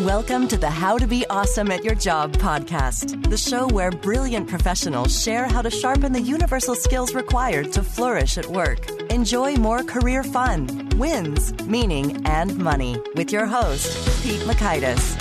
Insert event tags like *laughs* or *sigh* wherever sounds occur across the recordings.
Welcome to the How to Be Awesome at Your Job podcast, the show where brilliant professionals share how to sharpen the universal skills required to flourish at work. Enjoy more career fun, wins, meaning, and money with your host, Pete Mockaitis.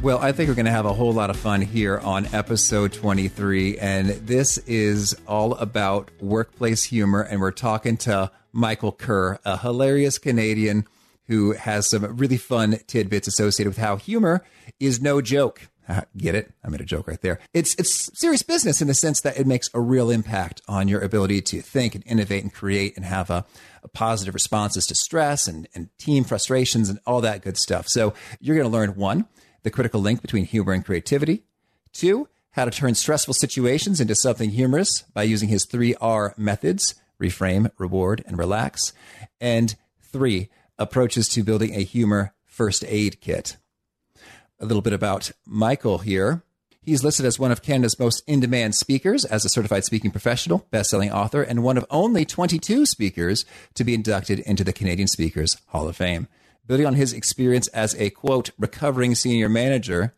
Well, I think we're going to have a whole lot of fun here on episode 23. And this is all about workplace humor. And we're talking to Michael Kerr, a hilarious Canadian who has some really fun tidbits associated with how humor is no joke. *laughs* Get it? I made a joke right there. It's it's serious business in the sense that it makes a real impact on your ability to think and innovate and create and have a, a positive responses to stress and, and team frustrations and all that good stuff. So you're going to learn one, the critical link between humor and creativity. Two, how to turn stressful situations into something humorous by using his three R methods reframe, reward, and relax. And three, approaches to building a humor first aid kit. A little bit about Michael here. He's listed as one of Canada's most in demand speakers as a certified speaking professional, best selling author, and one of only 22 speakers to be inducted into the Canadian Speakers Hall of Fame. Building on his experience as a quote, recovering senior manager,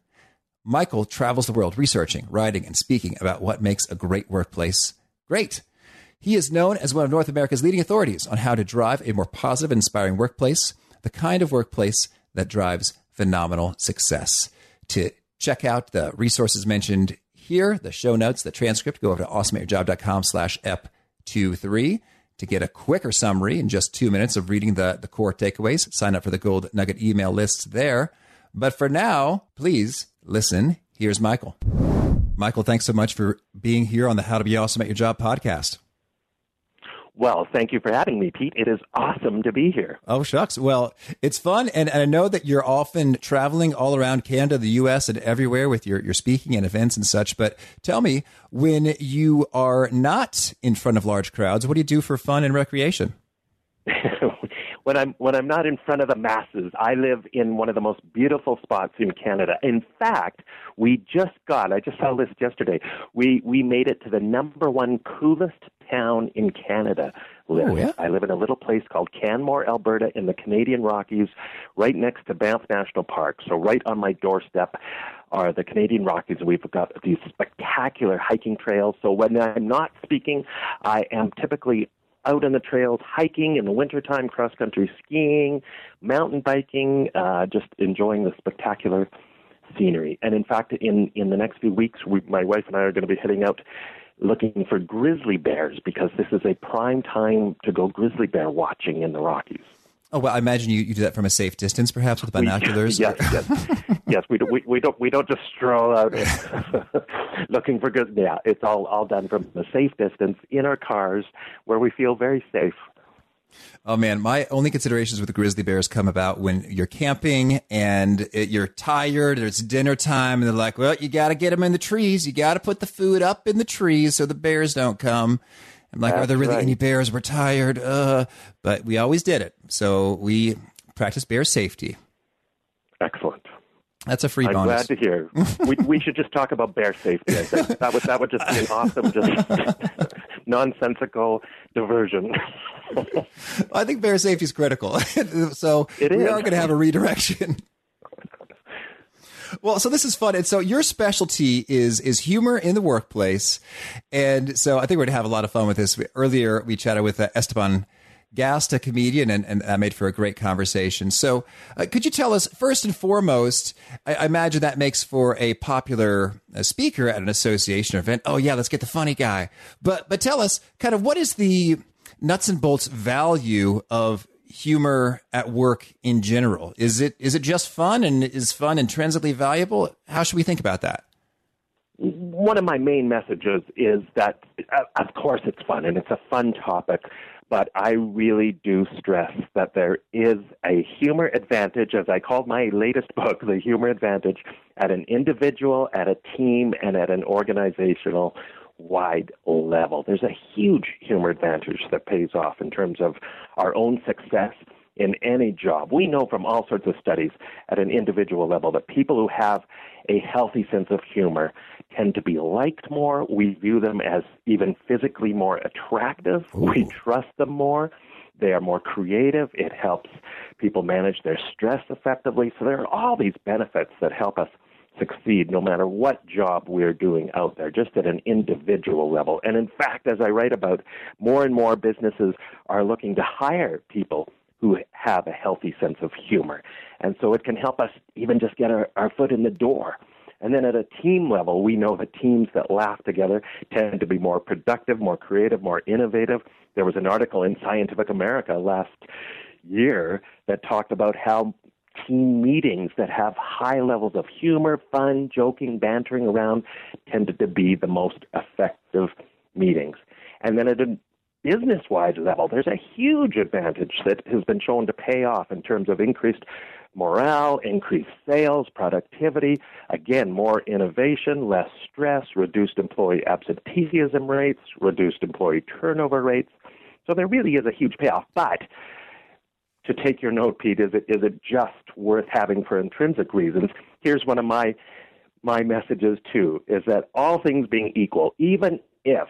Michael travels the world researching, writing, and speaking about what makes a great workplace great. He is known as one of North America's leading authorities on how to drive a more positive inspiring workplace, the kind of workplace that drives phenomenal success. To check out the resources mentioned here, the show notes, the transcript, go over to awesomeatyourjob.com slash ep23 to get a quicker summary in just two minutes of reading the, the core takeaways. Sign up for the Gold Nugget email list there. But for now, please listen. Here's Michael. Michael, thanks so much for being here on the How to Be Awesome at Your Job podcast. Well, thank you for having me, Pete. It is awesome to be here. Oh, shucks. Well, it's fun. And, and I know that you're often traveling all around Canada, the U.S., and everywhere with your, your speaking and events and such. But tell me, when you are not in front of large crowds, what do you do for fun and recreation? *laughs* when I'm when I'm not in front of the masses. I live in one of the most beautiful spots in Canada. In fact, we just got I just saw this yesterday. We we made it to the number one coolest town in Canada. Oh, yeah? I live in a little place called Canmore, Alberta, in the Canadian Rockies, right next to Banff National Park. So right on my doorstep are the Canadian Rockies, and we've got these spectacular hiking trails. So when I'm not speaking, I am typically out on the trails, hiking in the wintertime, cross country skiing, mountain biking, uh, just enjoying the spectacular scenery. And in fact, in, in the next few weeks, we, my wife and I are going to be heading out looking for grizzly bears because this is a prime time to go grizzly bear watching in the Rockies. Oh well, I imagine you, you do that from a safe distance, perhaps with binoculars. We, yes, yes, *laughs* yes. We, do, we we don't we don't just stroll out *laughs* looking for good. Yeah, it's all all done from a safe distance in our cars where we feel very safe. Oh man, my only considerations with the grizzly bears come about when you're camping and it, you're tired. Or it's dinner time, and they're like, "Well, you got to get them in the trees. You got to put the food up in the trees so the bears don't come." I'm like, That's "Are there really right. any bears? We're tired." Uh, but we always did it, so we practice bear safety. Excellent. That's a free I'm bonus. glad to hear. *laughs* we we should just talk about bear safety. I think that would that would just be an awesome, just *laughs* nonsensical diversion. *laughs* I think bear safety is critical. so It we is. are going to have a redirection. Well, so this is fun, and so your specialty is is humor in the workplace, and so I think we're going to have a lot of fun with this. Earlier, we chatted with uh, Esteban Gast, a comedian, and, and that made for a great conversation. So, uh, could you tell us first and foremost? I, I imagine that makes for a popular uh, speaker at an association event. Oh yeah, let's get the funny guy. But but tell us, kind of, what is the nuts and bolts value of humor at work in general? Is it is it just fun and is fun intrinsically valuable? How should we think about that? One of my main messages is that, uh, of course, it's fun and it's a fun topic, but I really do stress that there is a humor advantage, as I called my latest *laughs* book, The Humor Advantage, at an individual, at a team, and at an organizational wide level. There's a huge humor advantage that pays off in terms of our own success in any job. We know from all sorts of studies at an individual level that people who have a healthy sense of humor tend to be liked more. We view them as even physically more attractive. We trust them more. They are more creative. It helps people manage their stress effectively. So there are all these benefits that help us succeed no matter what job we're doing out there, just at an individual level. And in fact, as I write about, more and more businesses are looking to hire people who have a healthy sense of humor. And so it can help us even just get our, our foot in the door. And then at a team level, we know that teams that laugh together tend to be more productive, more creative, more innovative. There was an article in Scientific America last year that talked about how team meetings that have high levels of humor, fun, joking, bantering around tended to be the most effective meetings. And then at a business wide level, there's a huge advantage that has been shown to pay off in terms of increased morale, increased sales, productivity, again, more innovation, less stress, reduced employee absenteeism rates, reduced employee turnover rates. So there really is a huge payoff. But to take your note, Pete, is it is it just worth having for intrinsic reasons? Here's one of my my messages too: is that all things being equal, even if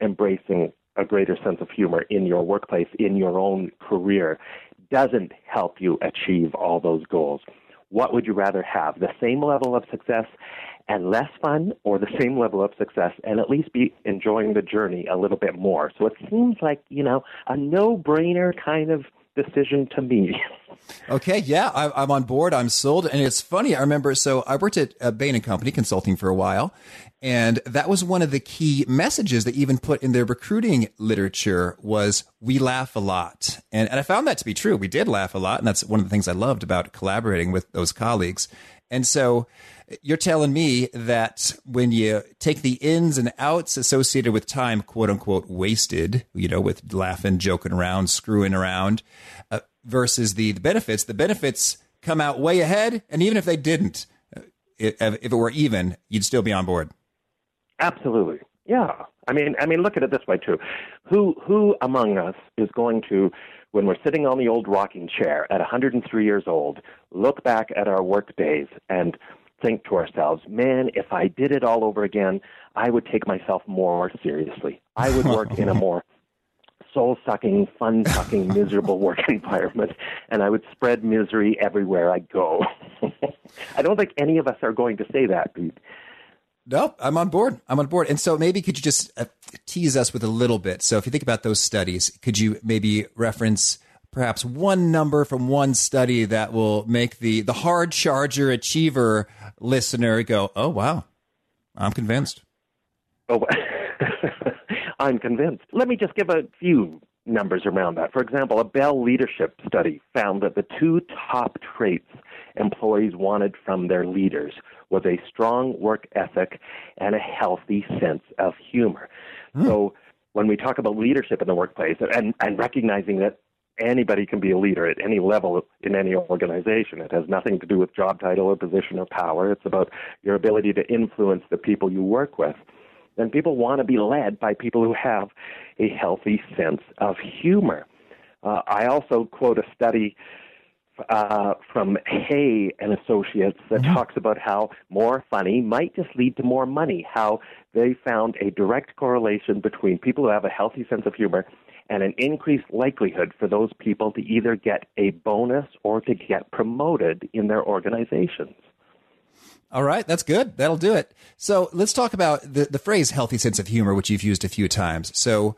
embracing a greater sense of humor in your workplace, in your own career, doesn't help you achieve all those goals. What would you rather have? The same level of success and less fun, or the same level of success and at least be enjoying the journey a little bit more? So it seems like, you know, a no brainer kind of decision to me. Okay, yeah, I, am on board. I'm sold. And it's funny. I remember, so I worked at uh, Bain and Company consulting for a while, and that was one of the key messages they even put in their recruiting literature was we laugh a lot. And, and I found that to be true. We did laugh a lot. And that's one of the things I loved about collaborating with those colleagues. And so you're telling me that when you take the ins and outs associated with time, quote unquote, wasted, you know, with laughing, joking around, screwing around, uh, versus the, the benefits, the benefits come out way ahead. And even if they didn't, uh, if, if it were even, you'd still be on board. Absolutely. Yeah. I mean, I mean, look at it this way too. Who who among us is going to, when we're sitting on the old rocking chair at 103 years old, look back at our work days and think to ourselves, man, if I did it all over again, I would take myself more seriously. I would *laughs* work in a more soul sucking, fun sucking, *laughs* miserable work environment, and I would spread misery everywhere I go. *laughs* I don't think any of us are going to say that, Pete. No, I'm on board. I'm on board. And so maybe could you just uh, tease us with a little bit? So if you think about those studies, could you maybe reference perhaps one number from one study that will make the the hard charger achiever listener go, "Oh wow, I'm convinced." Oh, *laughs* I'm convinced. Let me just give a few numbers around that. For example, a Bell leadership study found that the two top traits employees wanted from their leaders was a strong work ethic and a healthy sense of humor. Hmm. So when we talk about leadership in the workplace and, and recognizing that anybody can be a leader at any level in any organization. It has nothing to do with job title or position or power. It's about your ability to influence the people you work with. Then people want to be led by people who have a healthy sense of humor. Uh, I also quote a study uh, from Hay and Associates that mm-hmm. talks about how more funny might just lead to more money. How they found a direct correlation between people who have a healthy sense of humor and an increased likelihood for those people to either get a bonus or to get promoted in their organizations. All right, that's good. That'll do it. So let's talk about the, the phrase healthy sense of humor, which you've used a few times. So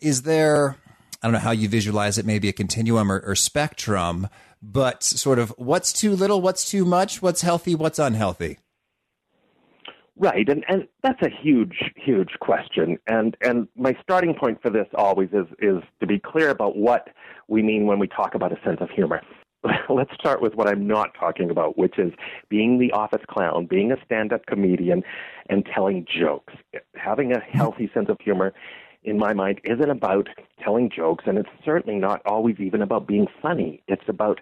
is there, I don't know how you visualize it, maybe a continuum or, or spectrum, but sort of what's too little, what's too much, what's healthy, what's unhealthy? Right, and and that's a huge, huge question. And and my starting point for this always is is to be clear about what we mean when we talk about a sense of humor. *laughs* Let's start with what I'm not talking about, which is being the office clown, being a stand-up comedian, and telling jokes. Having a healthy sense of humor, in my mind, isn't about telling jokes, and it's certainly not always even about being funny. It's about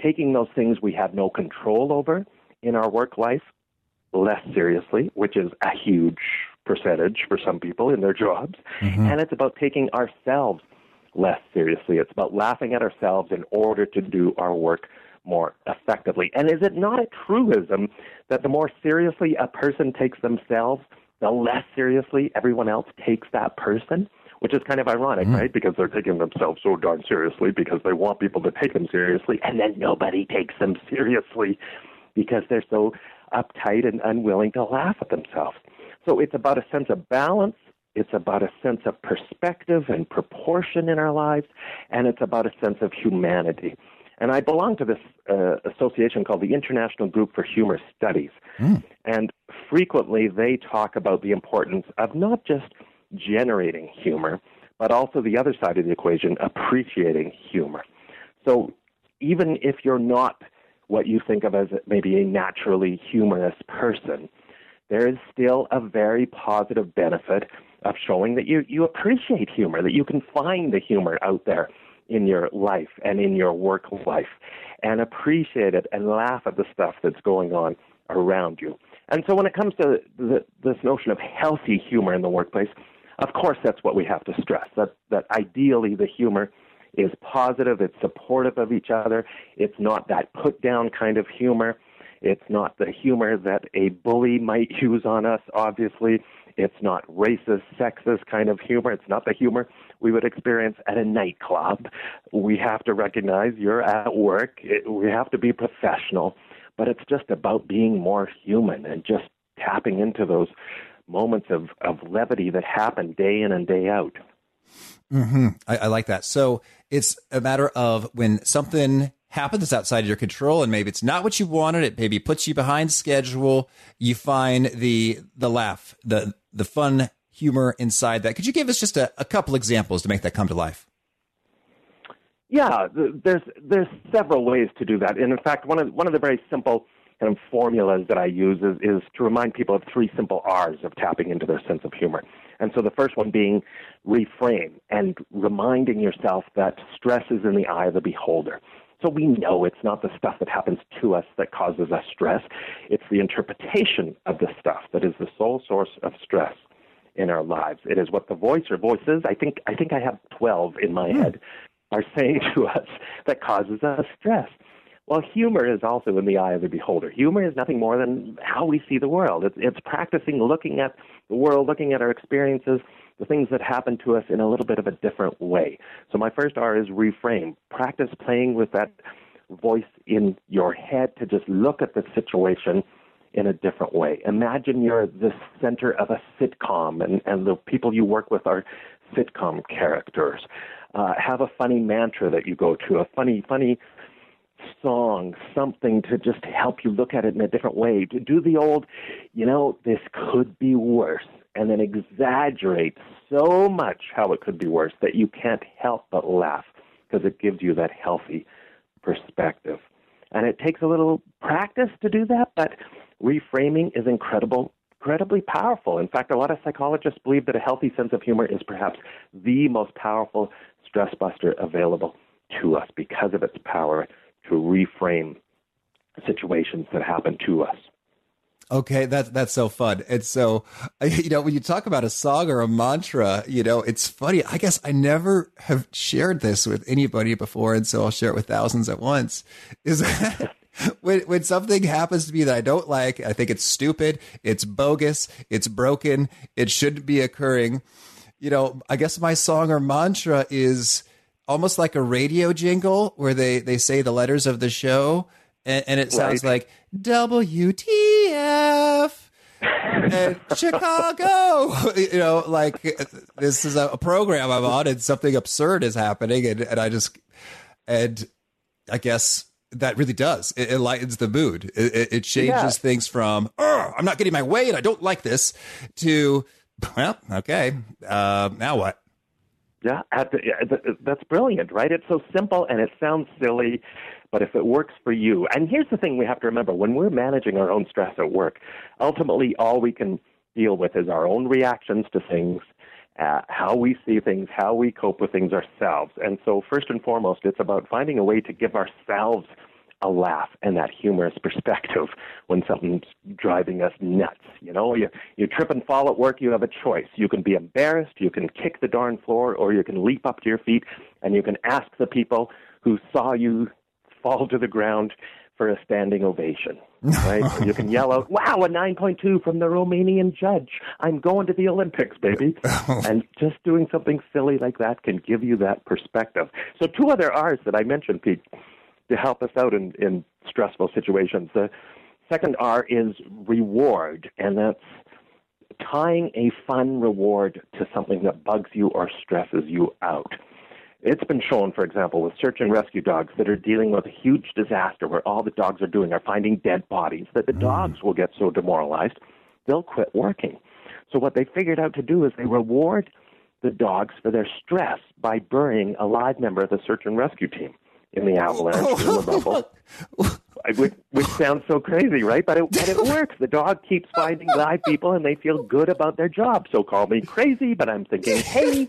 taking those things we have no control over in our work life less seriously, which is a huge percentage for some people in their jobs. Mm-hmm. And it's about taking ourselves less seriously. It's about laughing at ourselves in order to do our work more effectively. And is it not a truism that the more seriously a person takes themselves, the less seriously everyone else takes that person? which is kind of ironic, mm. right? Because they're taking themselves so darn seriously because they want people to take them seriously, and then nobody takes them seriously because they're so uptight and unwilling to laugh at themselves. So it's about a sense of balance. It's about a sense of perspective and proportion in our lives, and it's about a sense of humanity. And I belong to this uh, association called the International Group for Humor Studies. Mm. And frequently they talk about the importance of not just generating humor, but also the other side of the equation, appreciating humor. So even if you're not what you think of as maybe a naturally humorous person, there is still a very positive benefit of showing that you, you appreciate humor, that you can find the humor out there in your life and in your work life and appreciate it and laugh at the stuff that's going on around you. And so when it comes to the, this notion of healthy humor in the workplace, of course that's what we have to stress, that, that ideally the humor is positive, it's supportive of each other, it's not that put down kind of humor, it's not the humor that a bully might *laughs* use on us, obviously. It's not racist, sexist kind of humor. It's not the humor we would experience at a nightclub. We have to recognize you're at work. It, we have to be professional, but it's just about being more human and just tapping into those moments of, of levity that happen day in and day out. Mm-hmm. I, I like that. So it's a matter of when something happens. Outside your control and maybe it's not what you wanted. It maybe puts you behind schedule. You find the the laugh the the fun humor inside that. Could you give us just a, a couple examples to make that come to life? Yeah there's there's several ways to do that. And in fact one of one of the very simple kind of formulas that I use is, is to remind people of three simple R's of tapping into their sense of humor. And so the first one being reframe and reminding yourself that stress is in the eye of the beholder. So we know it's not the stuff that happens to us that causes us stress. It's the interpretation of the stuff that is the sole source of stress in our lives. It is what the voice or voices, I think I think I have 12 in my hmm. head, are saying to us that causes us stress. Well, humor is also in the eye of the beholder. Humor is nothing more than how we see the world. It's, it's practicing looking at the world, looking at our experiences, the things that happen to us in a little bit of a different way. So my first R is reframe. Practice playing with that voice in your head to just look at the situation in a different way. Imagine you're the center of a sitcom and, and the people you work with are sitcom characters. Uh, have a funny mantra that you go to, a funny, funny song, something to just help you look at it in a different way. To do the old, you know, this could be worse, and then exaggerate so much how it could be worse that you can't help but laugh because it gives you that healthy perspective. And it takes a little practice to do that, but reframing is incredible incredibly powerful. In fact, a lot of psychologists believe that a healthy sense of humor is perhaps the most powerful stress buster available to us because of its power to reframe situations that happen to us. Okay, that's that's so fun. And so, *laughs* you know, when you talk about a song or a mantra, you know, it's funny. I guess I never have shared this with anybody before, and so I'll share it with thousands at once. Is that *laughs* when when something happens to me that I don't like, I think it's stupid, it's bogus, it's broken, it shouldn't be occurring. You know, I guess my song or mantra is almost like a radio jingle where they they say the letters of the show, and, and it sounds right. like WTF. and *laughs* Chicago, *laughs* you know, like this is a, program I'm on, and something absurd is happening, and, and I just, and I guess that really does. It, it lightens the mood. It, it changes yeah. things from oh I'm not getting my way and I don't like this to well, okay, uh, now what? Yeah, that's brilliant, right? It's so simple and it sounds silly, but if it works for you, and here's the thing we have to remember when we're managing our own stress at work, ultimately all we can deal with is our own reactions to things, uh, how we see things, how we cope with things ourselves. And so, first and foremost, it's about finding a way to give ourselves a laugh and that humorous *laughs* perspective when something's driving us nuts. You know, you, you trip and fall at work, you have a choice. You can be embarrassed, you can kick the darn floor, or you can leap up to your feet and you can ask the people who saw you fall to the ground for a standing ovation, right? *laughs* you can yell out, "Wow, a 9.2 from the Romanian judge! I'm going to the Olympics, baby!" *laughs* Oh. and just doing something silly like that can give you that perspective. So, two other R's that I mentioned, Pete, to help us out in, in stressful situations. The second R is reward, and that's tying a fun reward to something that bugs you or stresses you out. It's been shown, for example, with search and rescue dogs that are dealing with a huge disaster where all the dogs are doing are finding dead bodies, that the mm. dogs will get so demoralized they'll quit working. So what they figured out to do is they reward the dogs for their stress by burying a live member of the search and rescue team in the avalanche in the rubble. *laughs* which, which sounds so crazy, right? But it, but it *laughs* works. The dog keeps finding live people, and they feel good about their job. So call me crazy, but I'm thinking, *laughs* hey,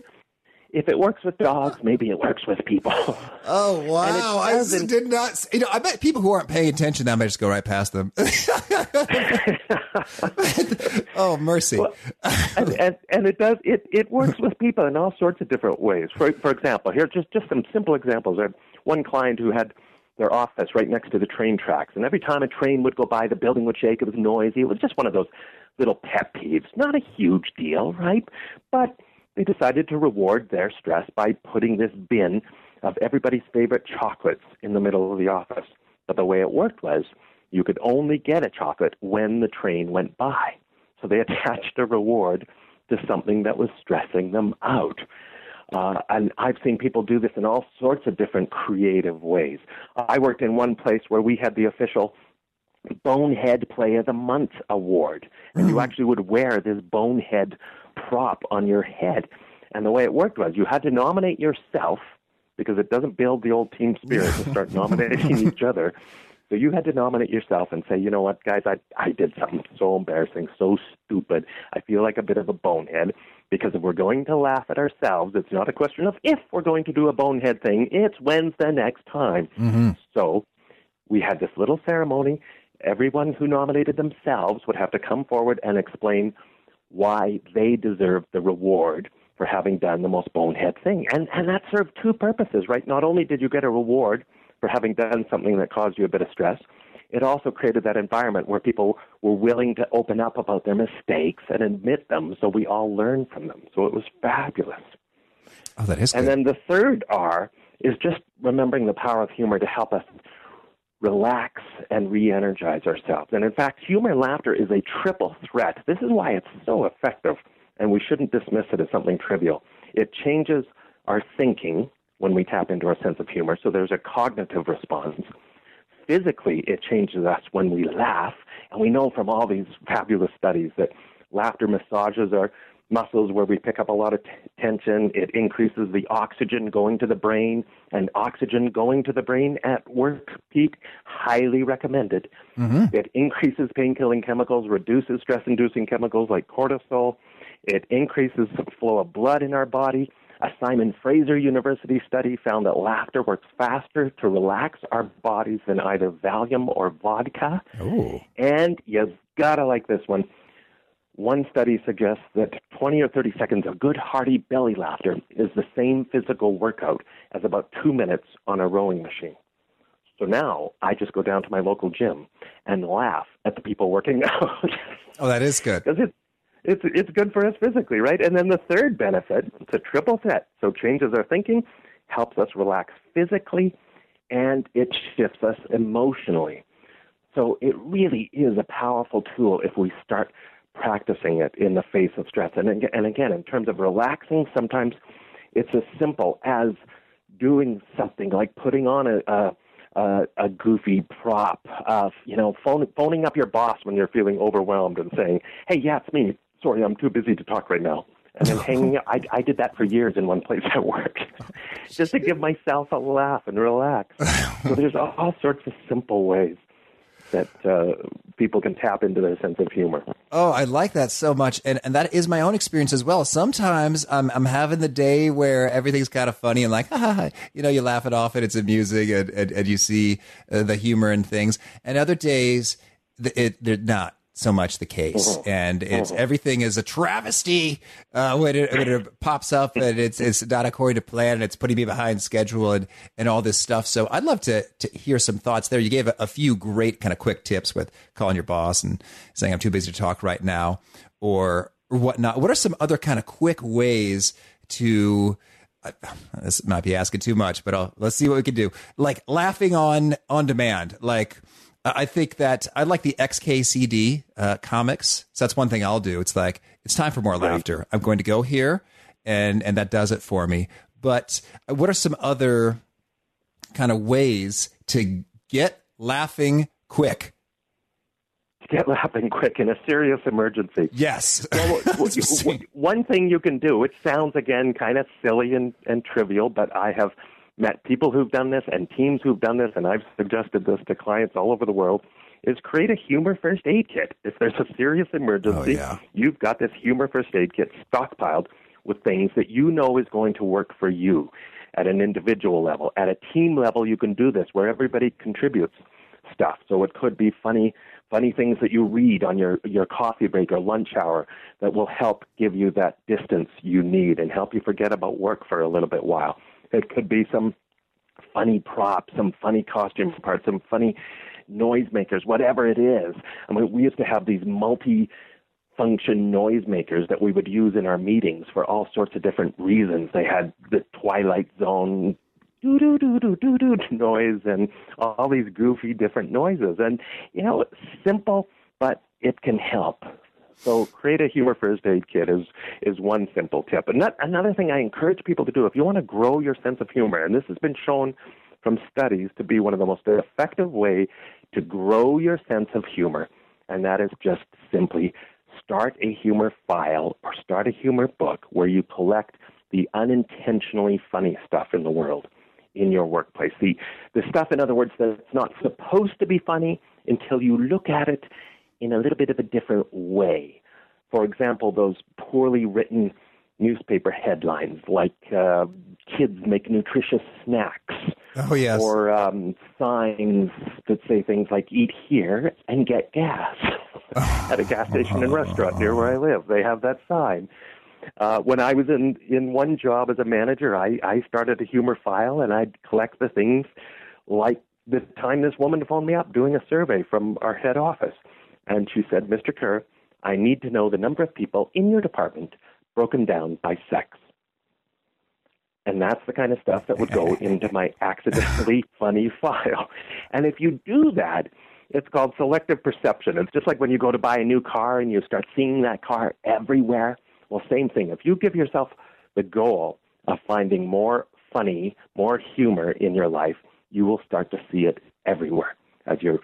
if it works with dogs, maybe it works with people. *laughs* Oh wow! I did not. You know, I bet people who aren't paying attention that might just go right past them. *laughs* oh mercy! Well, and, and, and it does. It it works with people in all sorts of different ways. For for example, here just just some simple examples. I had one client who had their office right next to the train tracks. And every time a train would go by, the building would shake. It was noisy. It was just one of those little pet peeves. Not a huge deal, right? But they decided to reward their stress by putting this bin of everybody's favorite chocolates in the middle of the office. But the way it worked was you could only get a chocolate when the train went by. So they *laughs* attached a reward to something that was stressing them out. Uh, and I've seen people do this in all sorts of different creative ways. I worked in one place where we had the official Bonehead Play of the Month award, and you mm. actually would wear this bonehead prop on your head. And the way it worked was you had to nominate yourself because it doesn't build the old team spirit to start *laughs* nominating each other. So you had to nominate yourself and say, you know what, guys, I I did something so embarrassing, so stupid. I feel like a bit of a bonehead because if we're going to laugh at ourselves, it's not a question of if we're going to do a bonehead thing. It's when's the next time. Mm-hmm. So we had this little ceremony. Everyone who nominated themselves would have to come forward and explain why they deserve the reward for having done the most bonehead thing. And and that served two purposes, right? Not only did you get a reward for having done something that caused you a bit of stress. It also created that environment where people were willing to open up about their mistakes and admit them so we all learn from them. So it was fabulous. Oh, that is good. And then the third R is just remembering the power of humor to help us relax and re energize ourselves. And in fact, humor and laughter is a triple threat. This is why it's so effective, and we shouldn't dismiss it as something trivial. It changes our thinking, when we tap into our sense of humor. So there's a cognitive response. Physically, it changes us when we laugh. And we know from all these fabulous studies that laughter massages our muscles where we pick up a lot of t- tension. It increases the oxygen going to the brain, and oxygen going to the brain at work peak, highly recommended. Mm-hmm. It increases pain killing chemicals, reduces stress inducing chemicals like cortisol. It increases the flow of blood in our body. A Simon Fraser University study found that laughter works faster to relax our bodies than either Valium or vodka. Ooh. And you've got to like this one. One study suggests that 20 or 30 seconds of good, hearty belly laughter is the same physical workout as about two minutes on a rowing machine. So now I just go down to my local gym and laugh at the people working *laughs* out. oh, that is good. Because it's it's good for us physically, right? And then the third benefit, it's a triple threat. So changes our thinking, helps us relax physically, and it shifts us emotionally. So it really is a powerful tool if we start practicing it in the face of stress. And and again, in terms of relaxing, sometimes it's as simple as doing something like putting on a, a uh, a goofy prop, uh, you know, phone, phoning up your boss when you're feeling overwhelmed and saying, "Hey, yeah, it's me sorry, I'm too busy to talk right now. And then hanging *laughs* out. I, I did that for years in one place at work, *laughs* just to give myself a laugh and relax. so *laughs* there's all sorts of simple ways that uh, people can tap into their sense of humor. Oh, I like that so much, and and that is my own experience as well. Sometimes I'm I'm having the day where everything's kind of funny and like, *laughs* you know, you laugh it off and it's amusing and and, and you see uh, the humor in things, and other days it, they're not so much the case, Mm-hmm. and it's everything is a travesty uh, when, it, when it pops up and it's it's not according to plan and it's putting me behind schedule and and all this stuff. So I'd love to to hear some thoughts there. You gave a, a few great kind of quick tips with calling your boss and saying I'm too busy to talk right now or or whatnot. What are some other kind of quick ways to uh, this might be asking too much, but I'll, let's see what we can do. Like laughing on on demand. Like I think that I like the XKCD uh, comics. So that's one thing I'll do. It's like it's time for more laughter. I'm going to go here, and and that does it for me. But what are some other kind of ways to get laughing quick? Get laughing quick in a serious emergency. Yes. *laughs* Well, *laughs* one thing you can do, which sounds again kind of silly and, and trivial, but I have met people who've done this and teams who've done this, and I've suggested this to clients all over the world, is create a humor first aid kit. If there's a serious emergency, Oh, yeah. you've got this humor first aid kit stockpiled with things that you know is going to work for you at an individual level. At a team level, you can do this where everybody contributes stuff. So it could be funny funny things that you read on your your coffee break or lunch hour that will help give you that distance you need and help you forget about work for a little bit while. It could be some funny props, some funny costume mm. parts, some funny noisemakers, whatever it is. I mean, we used to have these multi function noisemakers that we would use in our meetings for all sorts of different reasons. They had the Twilight Zone doo doo doo doo doo doo noise and all these goofy different noises. And you know, it's simple, but it can help. So create a humor first aid kit is is one simple tip. And that, another thing I encourage people to do if you want to grow your sense of humor, and this has been shown from studies to be one of the most effective way to grow your sense of humor, and that is just simply start a humor file or start a humor book where you collect the unintentionally funny stuff in the world in your workplace. The the stuff, in other words, that's not supposed to be funny until you look at it in a little bit of a different way. For example, those poorly written newspaper headlines like uh, "Kids make nutritious snacks." Oh yes. Or um, signs that say things like "Eat here and get gas" *laughs* at a gas station and restaurant near where I live. They have that sign. Uh, when I was in in one job as a manager, I I started a humor file and I'd collect the things like the time this woman phoned me up doing a survey from our head office, and she said, "Mr. Kerr, I need to know the number of people in your department broken down by sex." And that's the kind of stuff that would go *laughs* into my accidentally funny file. And if you do that, it's called selective perception. It's just like when you go to buy a new car and you start seeing that car everywhere. Well, same thing. If you give yourself the goal of finding more funny, more humor in your life, you will start to see it everywhere. As you're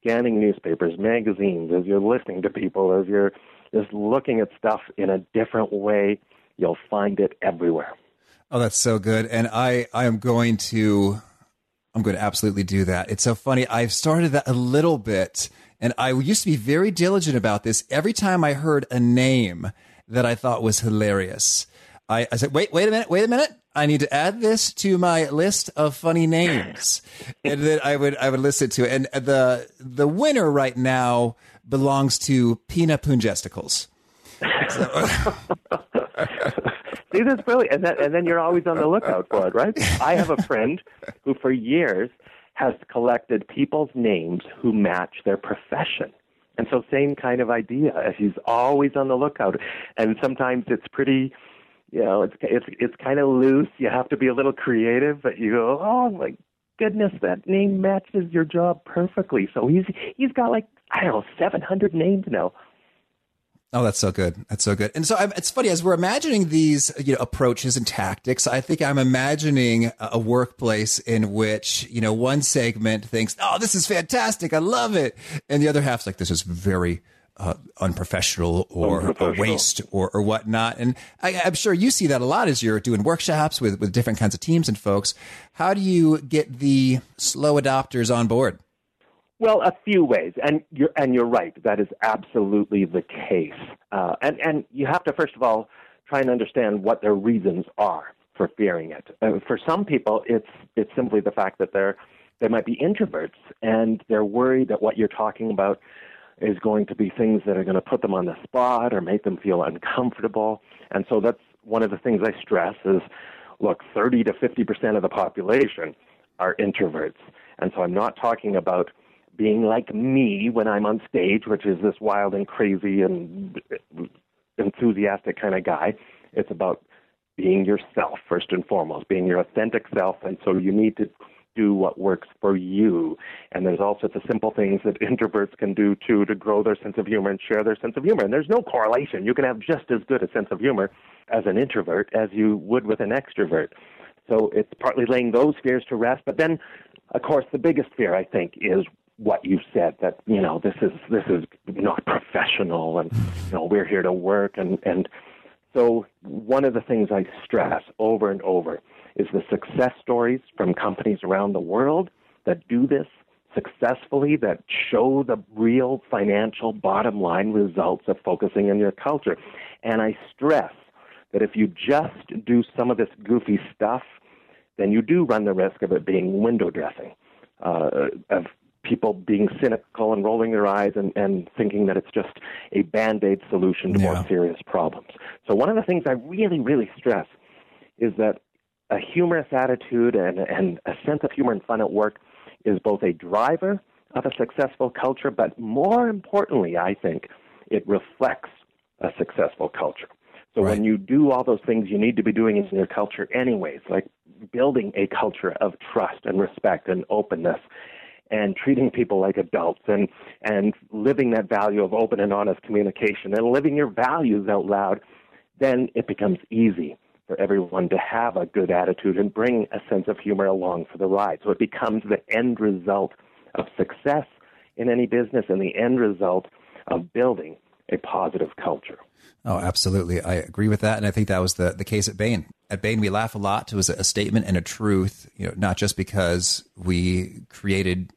scanning newspapers, magazines, as you're listening to people, as you're just looking at stuff in a different way, you'll find it everywhere. Oh, that's so good. And I, I am going to, I'm going to absolutely do that. It's so funny. I've started that a little bit and I used to be very diligent about this. Every time I heard a name that I thought was hilarious, I, I said, wait, wait a minute, wait a minute. I need to add this to my list of funny names. *laughs* and then I would, I would listen to it. And the, the winner right now belongs to Pina Pungesticles. *laughs* See, that's brilliant. And, that, and then you're always on the lookout for it, right? I have a friend who, for years, has collected people's names who match their profession. And so, same kind of idea. He's always on the lookout. And sometimes it's pretty, you know, it's it's it's kind of loose. You have to be a little creative, but you go, oh my goodness, that name matches your job perfectly. So he's he's got like I don't know, seven hundred names now. Oh, that's so good. That's so good. And so I'm, it's funny as we're imagining these, you know, approaches and tactics. I think I'm imagining a, a workplace in which, you know, one segment thinks, "Oh, this is fantastic. I love it," and the other half's like, "This is very." Uh, unprofessional or, Unprofessional. waste or, or whatnot. And I, I'm sure you see that a lot as you're doing workshops with, with different kinds of teams and folks. How do you get the slow adopters on board? Well, a few ways, and you're and you're right. That is absolutely the case. Uh, and and you have to first of all try and understand what their reasons are for fearing it. Uh, for some people, it's it's simply the fact that they're they might be introverts and they're worried that what you're talking about is going to be things that are going to put them on the spot or make them feel uncomfortable. And so that's one of the things I stress is look, 30 to 50% of the population are introverts. And so I'm not talking about being like me when I'm on stage, which is this wild and crazy and enthusiastic kind of guy. It's about being yourself first and foremost, being your authentic self. And so you need to do what works for you. And there's all sorts of simple things that *laughs* introverts can do too to grow their sense of humor and share their sense of humor. And there's no correlation. You can have just as good a sense of humor as an introvert as you would with an extrovert. So it's partly laying those fears to rest. But then, of course, the biggest fear I think is what you said that you know this is this is not professional and you know we're here to work and and so one of the things I stress over and over is the success stories from companies around the world that do this successfully, that show the real financial bottom line results of focusing on your culture. And I stress that if you just do some of this goofy stuff, then you do run the risk of it being window dressing, uh, of people being cynical and rolling their eyes and, and thinking that it's just a band aid solution to yeah. more serious problems. So, one of the things I really, really stress is that a humorous attitude and, and a sense of humor and fun at work is both a driver of a successful culture, but more importantly, I think it reflects a successful culture. So right. when you do all those things you need to be doing in your culture anyways, like building a culture of trust and respect and openness and treating people like adults and and living that value of open and honest communication and living your values out loud, then it becomes easy for everyone to have a good attitude and bring a sense of humor along for the ride. So it becomes the end result of success in any business and the end result of building a positive culture. Oh, absolutely. I agree with that. And I think that was the, the case at Bain. At Bain, we laugh a lot. It was a statement and a truth, you know, not just because we created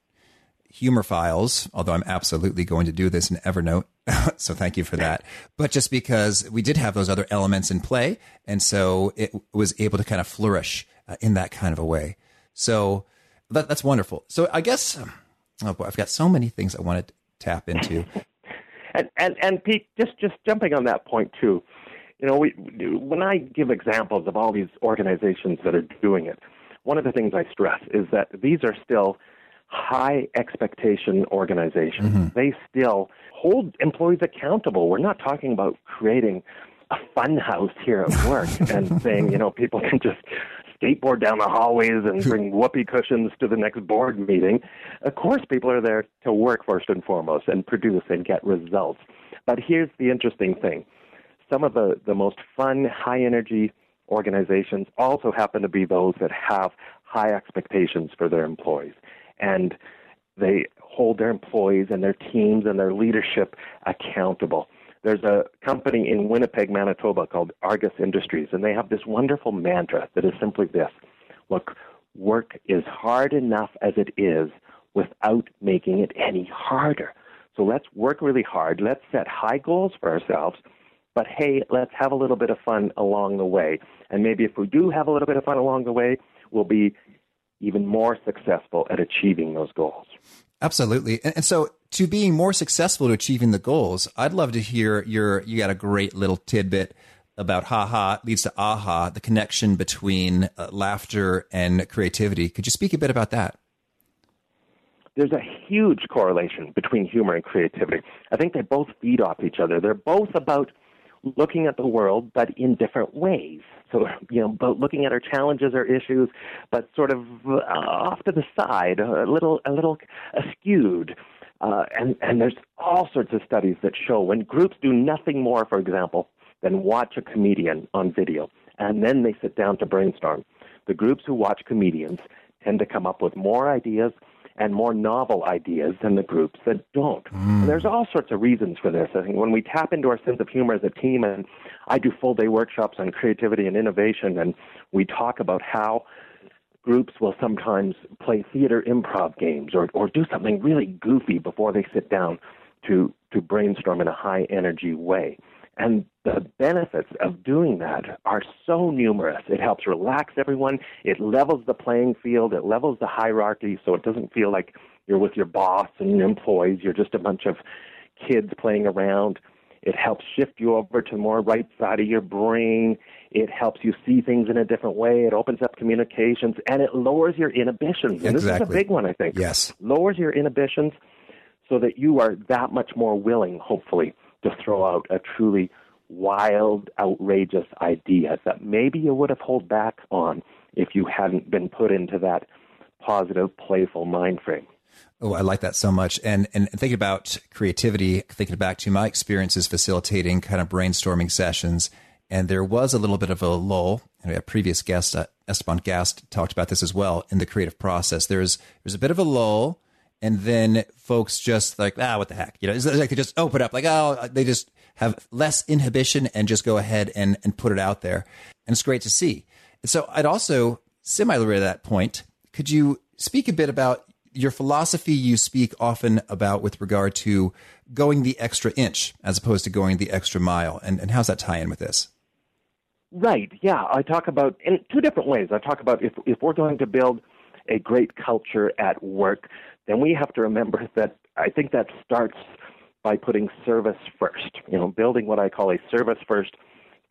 humor files, although I'm absolutely going to do this in Evernote. *laughs* so thank you for that. But just because we did have those other elements in play. And so it was able to kind of flourish uh, in that kind of a way. So that, that's wonderful. So I guess, oh boy, I've got so many things I want to tap into. *laughs* and, and, and Pete, just, just jumping on that point too, you know, we, when I give examples of all these organizations that are doing it, one of the things I stress is that these are still high expectation organizations. Mm-hmm. They still hold employees accountable. We're not talking about creating a fun house here at *laughs* work and saying, you know, people can just skateboard down the hallways and bring whoopee cushions to the next board meeting. Of course, people are there to work first and foremost and produce and get results. But here's the interesting thing some of the, the most fun, high energy organizations also happen to be those that have high expectations for their employees and they hold their employees and their teams and their leadership accountable. There's a company in Winnipeg, Manitoba called Argus Industries, and they have this wonderful mantra that is simply this Look, work is hard enough as it is without making it any harder. So let's work really hard. Let's set high goals for ourselves. But hey, let's have a little bit of fun along the way. And maybe if we do have a little bit of fun along the way, we'll be even more successful at achieving those goals. Absolutely. And, and, so to being more successful to achieving the goals, I'd love to hear your you got a great little tidbit about haha leads to aha, the connection between uh, laughter and creativity. Could you speak a bit about that? There's a huge correlation between humor and creativity. I think they both feed off each other. They're both about looking at the world, but in different ways. So, you know, but looking at our challenges or issues, but sort of uh, off to the side, a little, a little askewed. Uh, and, and there's all sorts of studies that show when groups do nothing more, for example, than watch a comedian on video, and then they sit down to brainstorm. The groups who watch comedians tend to come up with more ideas and more novel ideas than the groups that don't. Mm. And there's all sorts of reasons for this. I think when we tap into our sense of humor as a team, and I do full day workshops on creativity and innovation, and we talk about how groups will sometimes play theater improv games or, or do something really goofy before they sit down to, to brainstorm in a high energy way. And the benefits of doing that are so numerous. It helps relax everyone. It levels the playing field. It levels the hierarchy so it doesn't feel like you're with your boss and your employees. You're just a bunch of kids playing around. It helps shift you over to the more right side of your brain. It helps you see things in a different way. It opens up communications and it lowers your inhibitions. And exactly. this is a big one, I think. Yes. Lowers your inhibitions so that you are that much more willing, hopefully, to throw out a truly wild, outrageous idea that maybe you would have held back on if you hadn't been put into that positive, playful mind frame. Oh, I like that so much. And and thinking about creativity, thinking back to my experiences facilitating kind of brainstorming sessions, and there was a little bit of a lull. And a previous guest, uh, Esteban Gast, talked about this as well in the creative process. There's there's a bit of a lull, and then folks just like ah, what the heck, you know, it's like they just open up, like oh, they just have less inhibition and just go ahead and and put it out there, and it's great to see. And so I'd also similar to that point, could you speak a bit about your philosophy you speak often about with regard to going the extra inch as opposed to going the extra mile. And, and how's that tie in with this? Right. Yeah. I talk about in two different ways. I talk about if, if we're going to build a great culture at work, then we have to remember *laughs* that I think that starts by putting service first. You know, building what I call a service first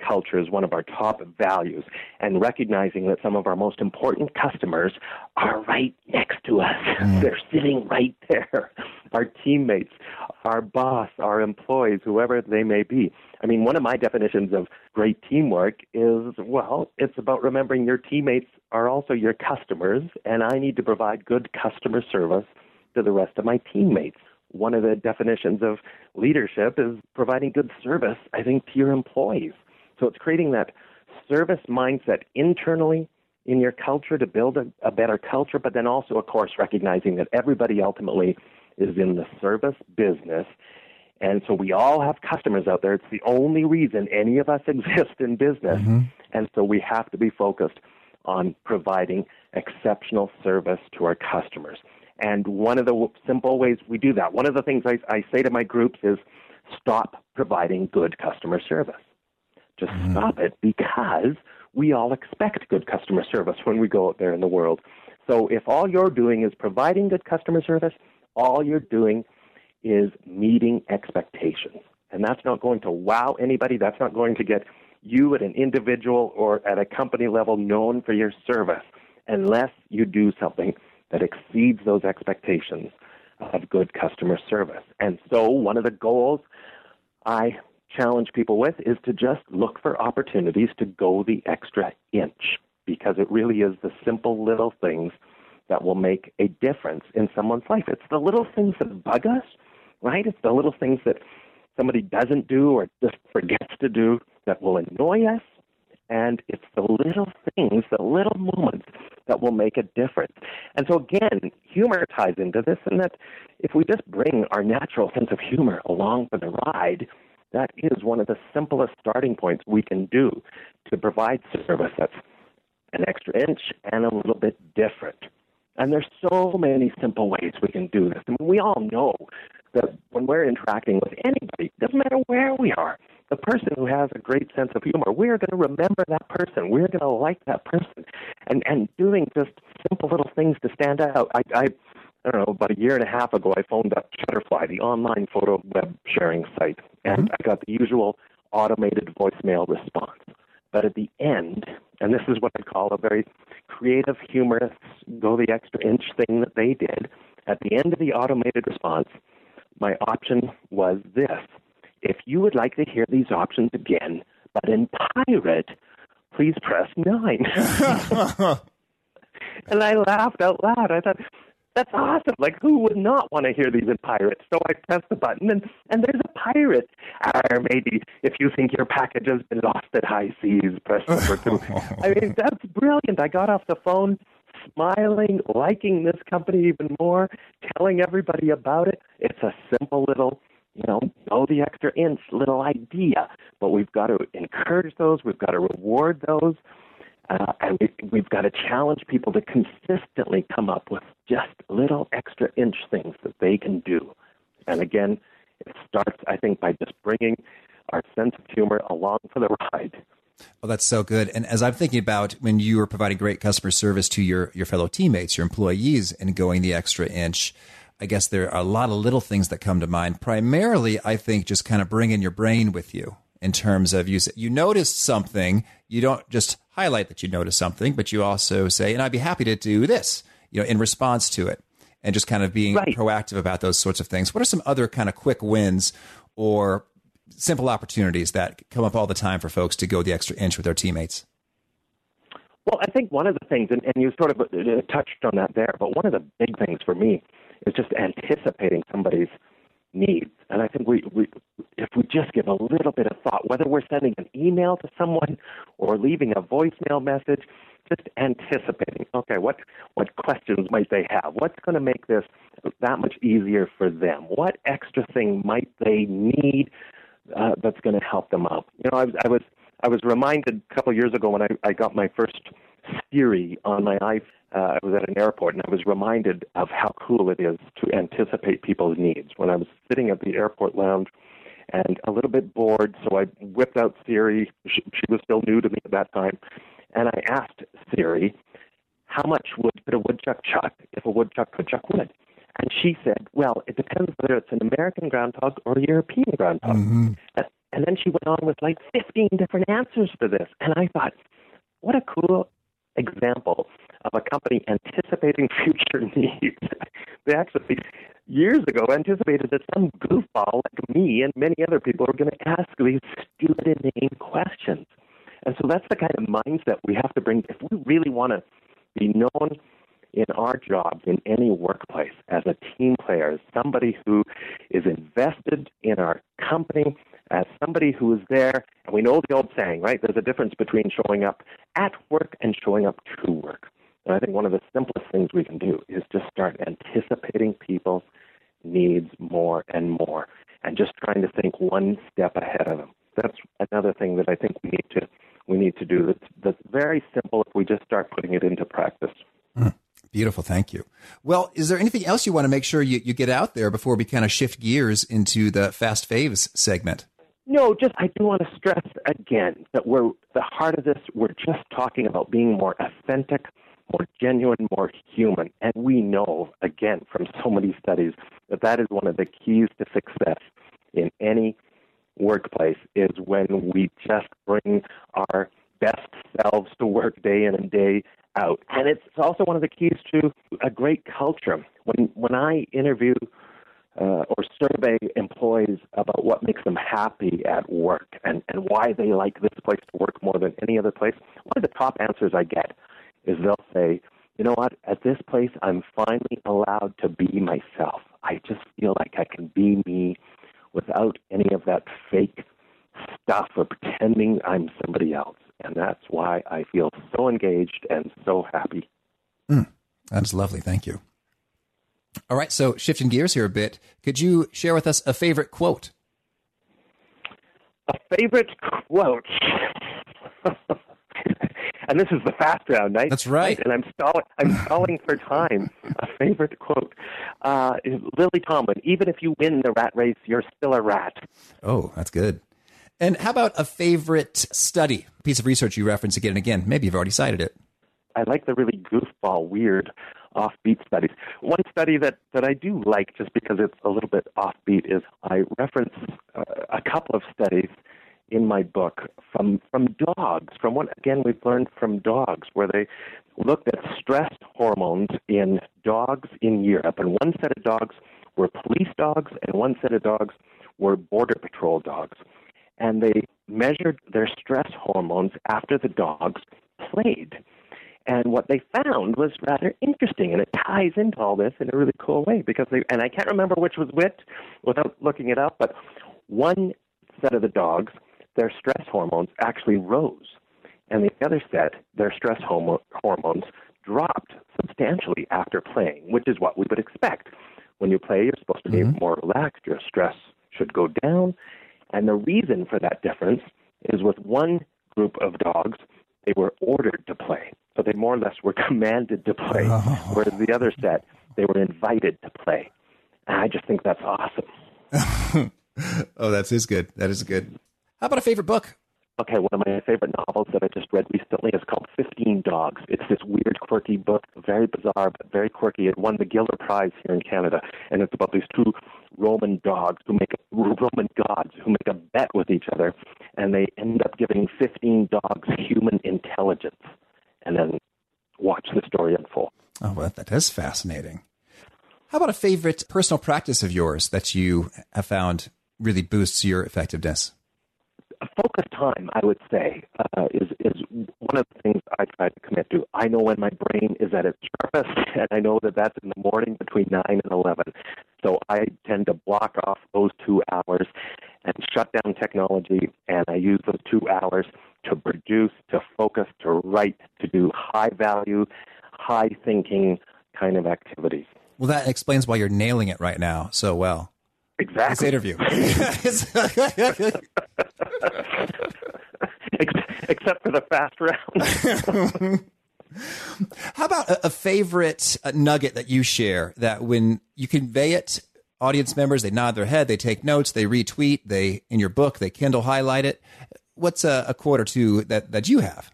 culture is one of our top values, and recognizing that some of our most important customers are right next to us. Mm. *laughs* They're sitting right there. Our teammates, our boss, our employees, whoever they may be. I mean, one of my definitions of great teamwork is well, it's about remembering your teammates are also your customers, and I need to provide good customer service to the rest of my teammates one of the definitions of leadership is providing good service, I think, to your employees. So it's creating that service mindset internally in your culture to build a, a better culture, but then also, of course, recognizing that everybody ultimately is in the service business. And so we all have customers out there. It's the only reason any of us *laughs* exist in business. Mm-hmm. And so we have to be focused on providing exceptional service to our customers. And one of the simple ways we do that, one of the things I, I say to my groups is stop providing good customer service. Just mm-hmm. stop it because we all expect good customer service when we go out there in the world. So if all you're doing is providing good customer service, all you're doing is meeting expectations. And that's not going to wow anybody. That's not going to get you at an individual or at a company level known for your service unless you do something that exceeds those expectations of good customer service. And so one of the goals I challenge people with is to just look for opportunities to go the extra inch because it really is the simple little things that will make a difference in someone's life. It's the little things that bug us, right? It's the little things that somebody doesn't do or just forgets to do that will annoy us. And it's the little things, the little moments that will make a difference. And so, again, humor ties into this, and that if we just bring our natural sense of humor along for the ride, that is one of the simplest starting points we can do to provide service that's an extra inch and a little bit different. And there's so many simple ways we can do this. I mean, we all know that when we're interacting with anybody, doesn't matter where we are, the person who has a great sense of humor, we're going to remember that person. We're going to like that person. And and doing just simple little things to stand out. I, I I don't know, about a year and a half ago, I phoned up Shutterfly, the online photo web sharing site, and mm-hmm. I got the usual automated voicemail response. But at the end, and this is what I call a very creative, humorous, go the extra inch thing that they did, at the end of the automated response, my option was this. If you would like to hear these options again, but in pirate, please press 9. *laughs* *laughs* and I laughed out loud. I thought, that's awesome. Like, who would not want to hear these in pirates? So I press the button, and, and there's a pirate. Or maybe if you think your package has been lost at high seas, press number two. I mean, *laughs* that's brilliant. I got off the phone smiling, liking this company even more, telling everybody about it. It's a simple little, you know, go the extra inch little idea. But we've got to encourage those, we've got to reward those. Uh, and we, we've got to challenge people to consistently come up with just little extra inch things that they can do. And again, it starts, I think, by just bringing our sense of humor along for the ride. Oh, that's so good. And as I'm thinking about when you are providing great customer service to your, your fellow teammates, your employees, and going the extra inch, I guess there are a lot of little things that come to mind. Primarily, I think just kind of bringing your brain with you in terms of you you noticed something. You don't just highlight that you notice something, but you also say, "And I'd be happy to do this," you know, in response to it, and just kind of being right. proactive about those sorts of things. What are some other kind of quick wins or simple opportunities that come up all the time for folks to go the extra inch with their teammates? Well, I think one of the things, and, and you sort of uh, touched on that there, but one of the big things for me is just anticipating somebody's needs. And I think we, we, if we just give a little bit of thought, whether we're sending an email to someone or leaving a voicemail message, just anticipating, okay, what, what questions might they have? What's going to make this that much easier for them? What extra thing might they need uh, that's going to help them out? You know, I, was I was I was reminded a couple years ago when I, I got my first Siri on my iPhone. Uh, I was at an airport and I was reminded of how cool it is to anticipate people's needs. When I was sitting at the airport lounge and a little bit bored, so I whipped out Siri. She, she was still new to me at that time, and I asked Siri, "How much wood could a woodchuck chuck if a woodchuck could chuck wood?" And she said, "Well, it depends whether it's an American groundhog or a European groundhog." Mm-hmm. And, and then she went on with like 15 different answers for this, and I thought, what a cool example of a company anticipating *laughs* future needs. they actually, years ago, anticipated that some goofball like me and many other people are going to ask these stupid inane questions. And so that's the kind of mindset we have to bring. If we really want to be known in our jobs, in any workplace, as a team player, as somebody who is invested in our company, as somebody who is there, and we know the old saying, right? There's a difference between showing up at work and showing up to work. And I think one of the simplest things we can do is just start anticipating people's needs more and more and just trying to think one step ahead of them. That's another thing that I think we need to we need to do that's, that's very simple if we just start putting it into practice. Mm, beautiful, thank you. Well, is there anything else you want to make sure you, you get out there before we kind of shift gears into the fast faves segment? No, just I do want to stress again that we're the heart of this. We're just talking about being more authentic, more genuine, more human, and we know again from so many studies that that is one of the keys to success in any workplace is when we just bring our best selves to work day in and day out. And it's also one of the keys to a great culture. When when I interview uh, or survey employees about what makes them happy at work and, and why they like this place to work more than any other place, one of the top answers I get is they'll say, you know what, at this place I'm finally allowed to be myself. I just feel like I can be me without any of that fake stuff or pretending I'm somebody else. And that's why I feel so engaged and so happy. Mm, that's lovely. Thank you. All right, so shifting gears here a bit, could you share with us a favorite quote? A favorite quote. *laughs* and this is the fast round, right? That's right. And I'm stalling. I'm *laughs* stalling for time. A favorite quote: uh, Lily Tomlin. Even if you win the rat race, you're still a rat. Oh, that's good. And how about a favorite study, piece of research you reference again and again? Maybe you've already cited it. I like the really goofball, weird offbeat studies. One study that, that I do like, just because it's a little bit offbeat, is I reference uh, a couple of studies in my book from from dogs. From what again we've learned from dogs, where they looked at stress hormones in dogs in Europe, and one set of dogs were police dogs, and one set of dogs were border patrol dogs, and they measured their stress hormones after the dogs played. And what they found was rather interesting, and it ties into all this in a really cool way because they, and I can't remember which was which without looking it up, but one set of the dogs, their stress hormones actually rose, and the other set, their stress homo- hormones dropped substantially after playing, which is what we would expect. When you play, you're supposed to be mm-hmm. more relaxed, your stress should go down, and the reason for that difference is with one group of dogs, they were ordered to play. So they more or less were *laughs* commanded to play, oh. whereas the other set, they were invited to play. And I just think that's awesome. *laughs* oh, that is good. That is good. How about a favorite book? Okay, one of my favorite novels that I just read recently is called 15 Dogs. It's this weird, quirky book, very bizarre, but very quirky. It won the Giller Prize here in Canada, and it's about these two Roman dogs who make a, *laughs* Roman gods who make a bet with each other, and they end up giving 15 dogs human intelligence, and then watch the story unfold. Oh, well, that is fascinating. How about a favorite personal practice of yours that you have found really boosts your effectiveness? Time, I would say, uh, is is one of the things I try to commit to. I know when my brain is at its sharpest, *laughs* and I know that that's in the morning between nine and eleven. So I tend to block off those two hours and shut down technology, and I use those two hours to produce, to focus, to write, to do high value, high thinking kind of activities. Well, that explains why you're nailing it right now so well. Exactly. This interview. *laughs* *laughs* Except for the fast round. *laughs* How about a, a favorite uh, nugget that you share that when you convey it, audience members, they nod their head, they take notes, they retweet, they, in your book, they Kindle highlight it. What's a, a quote or two that, that you have?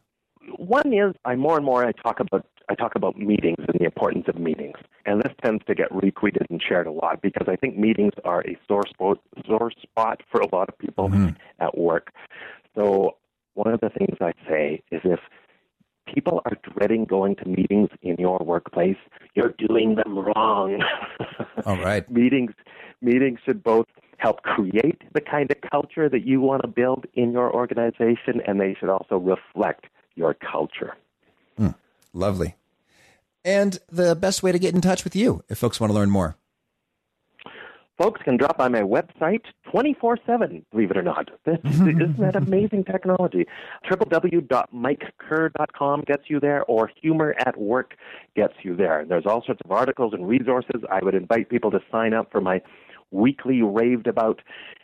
One is I more and more I talk about I talk about meetings and the importance of meetings. And this tends to get retweeted and shared a lot because I think meetings are a sore spot, sore spot for a lot of people mm-hmm. at work. So one of the things I say is if people are dreading going to meetings in your workplace, you're doing them wrong. All right. *laughs* meetings meetings should both help create the kind of culture that you want to build in your organization and they should also reflect your culture. Mm, lovely. And the best way to get in touch with you if folks want to learn more folks can drop by my website 24 7, believe it or not. This, *laughs* isn't that amazing technology? www.mikekerr.com gets you there, or Humor at Work gets you there. There's all sorts of articles and resources. I would invite people to sign up for my weekly raved about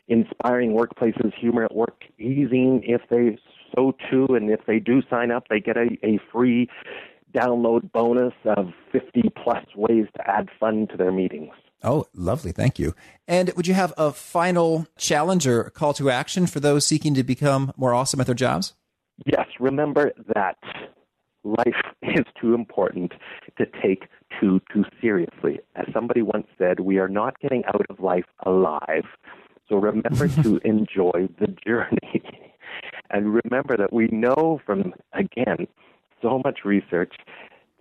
inspiring workplaces, humor at work e-zine if they so too. And if they do sign up, they get a, a free download bonus of 50 plus ways to add fun to their meetings. Oh, lovely. Thank you. And would you have a final challenge or call to action for those seeking to become more awesome at their jobs? Yes. Remember that life *laughs* is too important to take too too seriously. As somebody once said, we are not getting out of life alive. So remember *laughs* to enjoy the journey. *laughs* and remember that we know from again so much research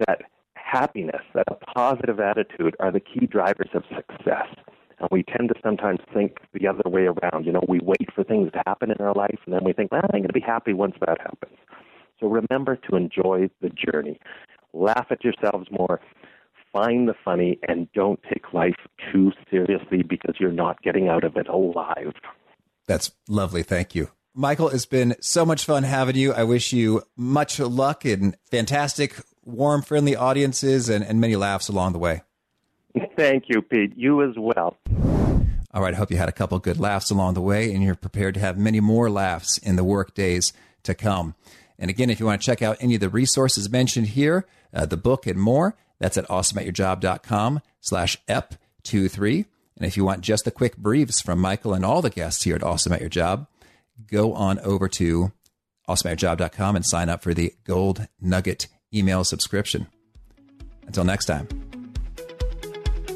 that happiness, that a positive attitude are the key drivers of success. And we tend to sometimes think the other way around. You know, we wait for things to happen in our life, and then we think, well, I'm going to be happy once that happens. So remember to enjoy the journey. Laugh at yourselves more. Find the funny, and don't take life too seriously because you're not getting out of it alive. That's lovely. Thank you. Michael, it's been so much fun having you. I wish you much luck and fantastic warm, friendly audiences and, and many laughs along the way. Thank you, Pete. You as well. All right. I hope you had a couple good laughs along the way and you're prepared to have many more laughs in the work days to come. And again, if you want to check out any of the resources mentioned here, uh, the book and more, that's at awesomeatyourjob.com slash ep23. And if you want just the quick briefs from Michael and all the guests here at Awesome at Your Job, go on over to awesomeatyourjob.com and sign up for the Gold Nugget email subscription. Until next time.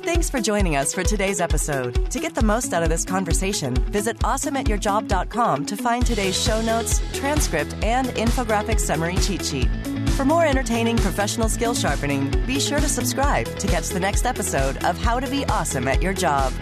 Thanks for joining us for today's episode. To get the most out of this conversation, visit awesomeatyourjob.com to find today's show notes, transcript, and infographic summary cheat sheet. For more entertaining professional skill sharpening, be sure to subscribe to catch the next episode of How to Be Awesome at Your Job.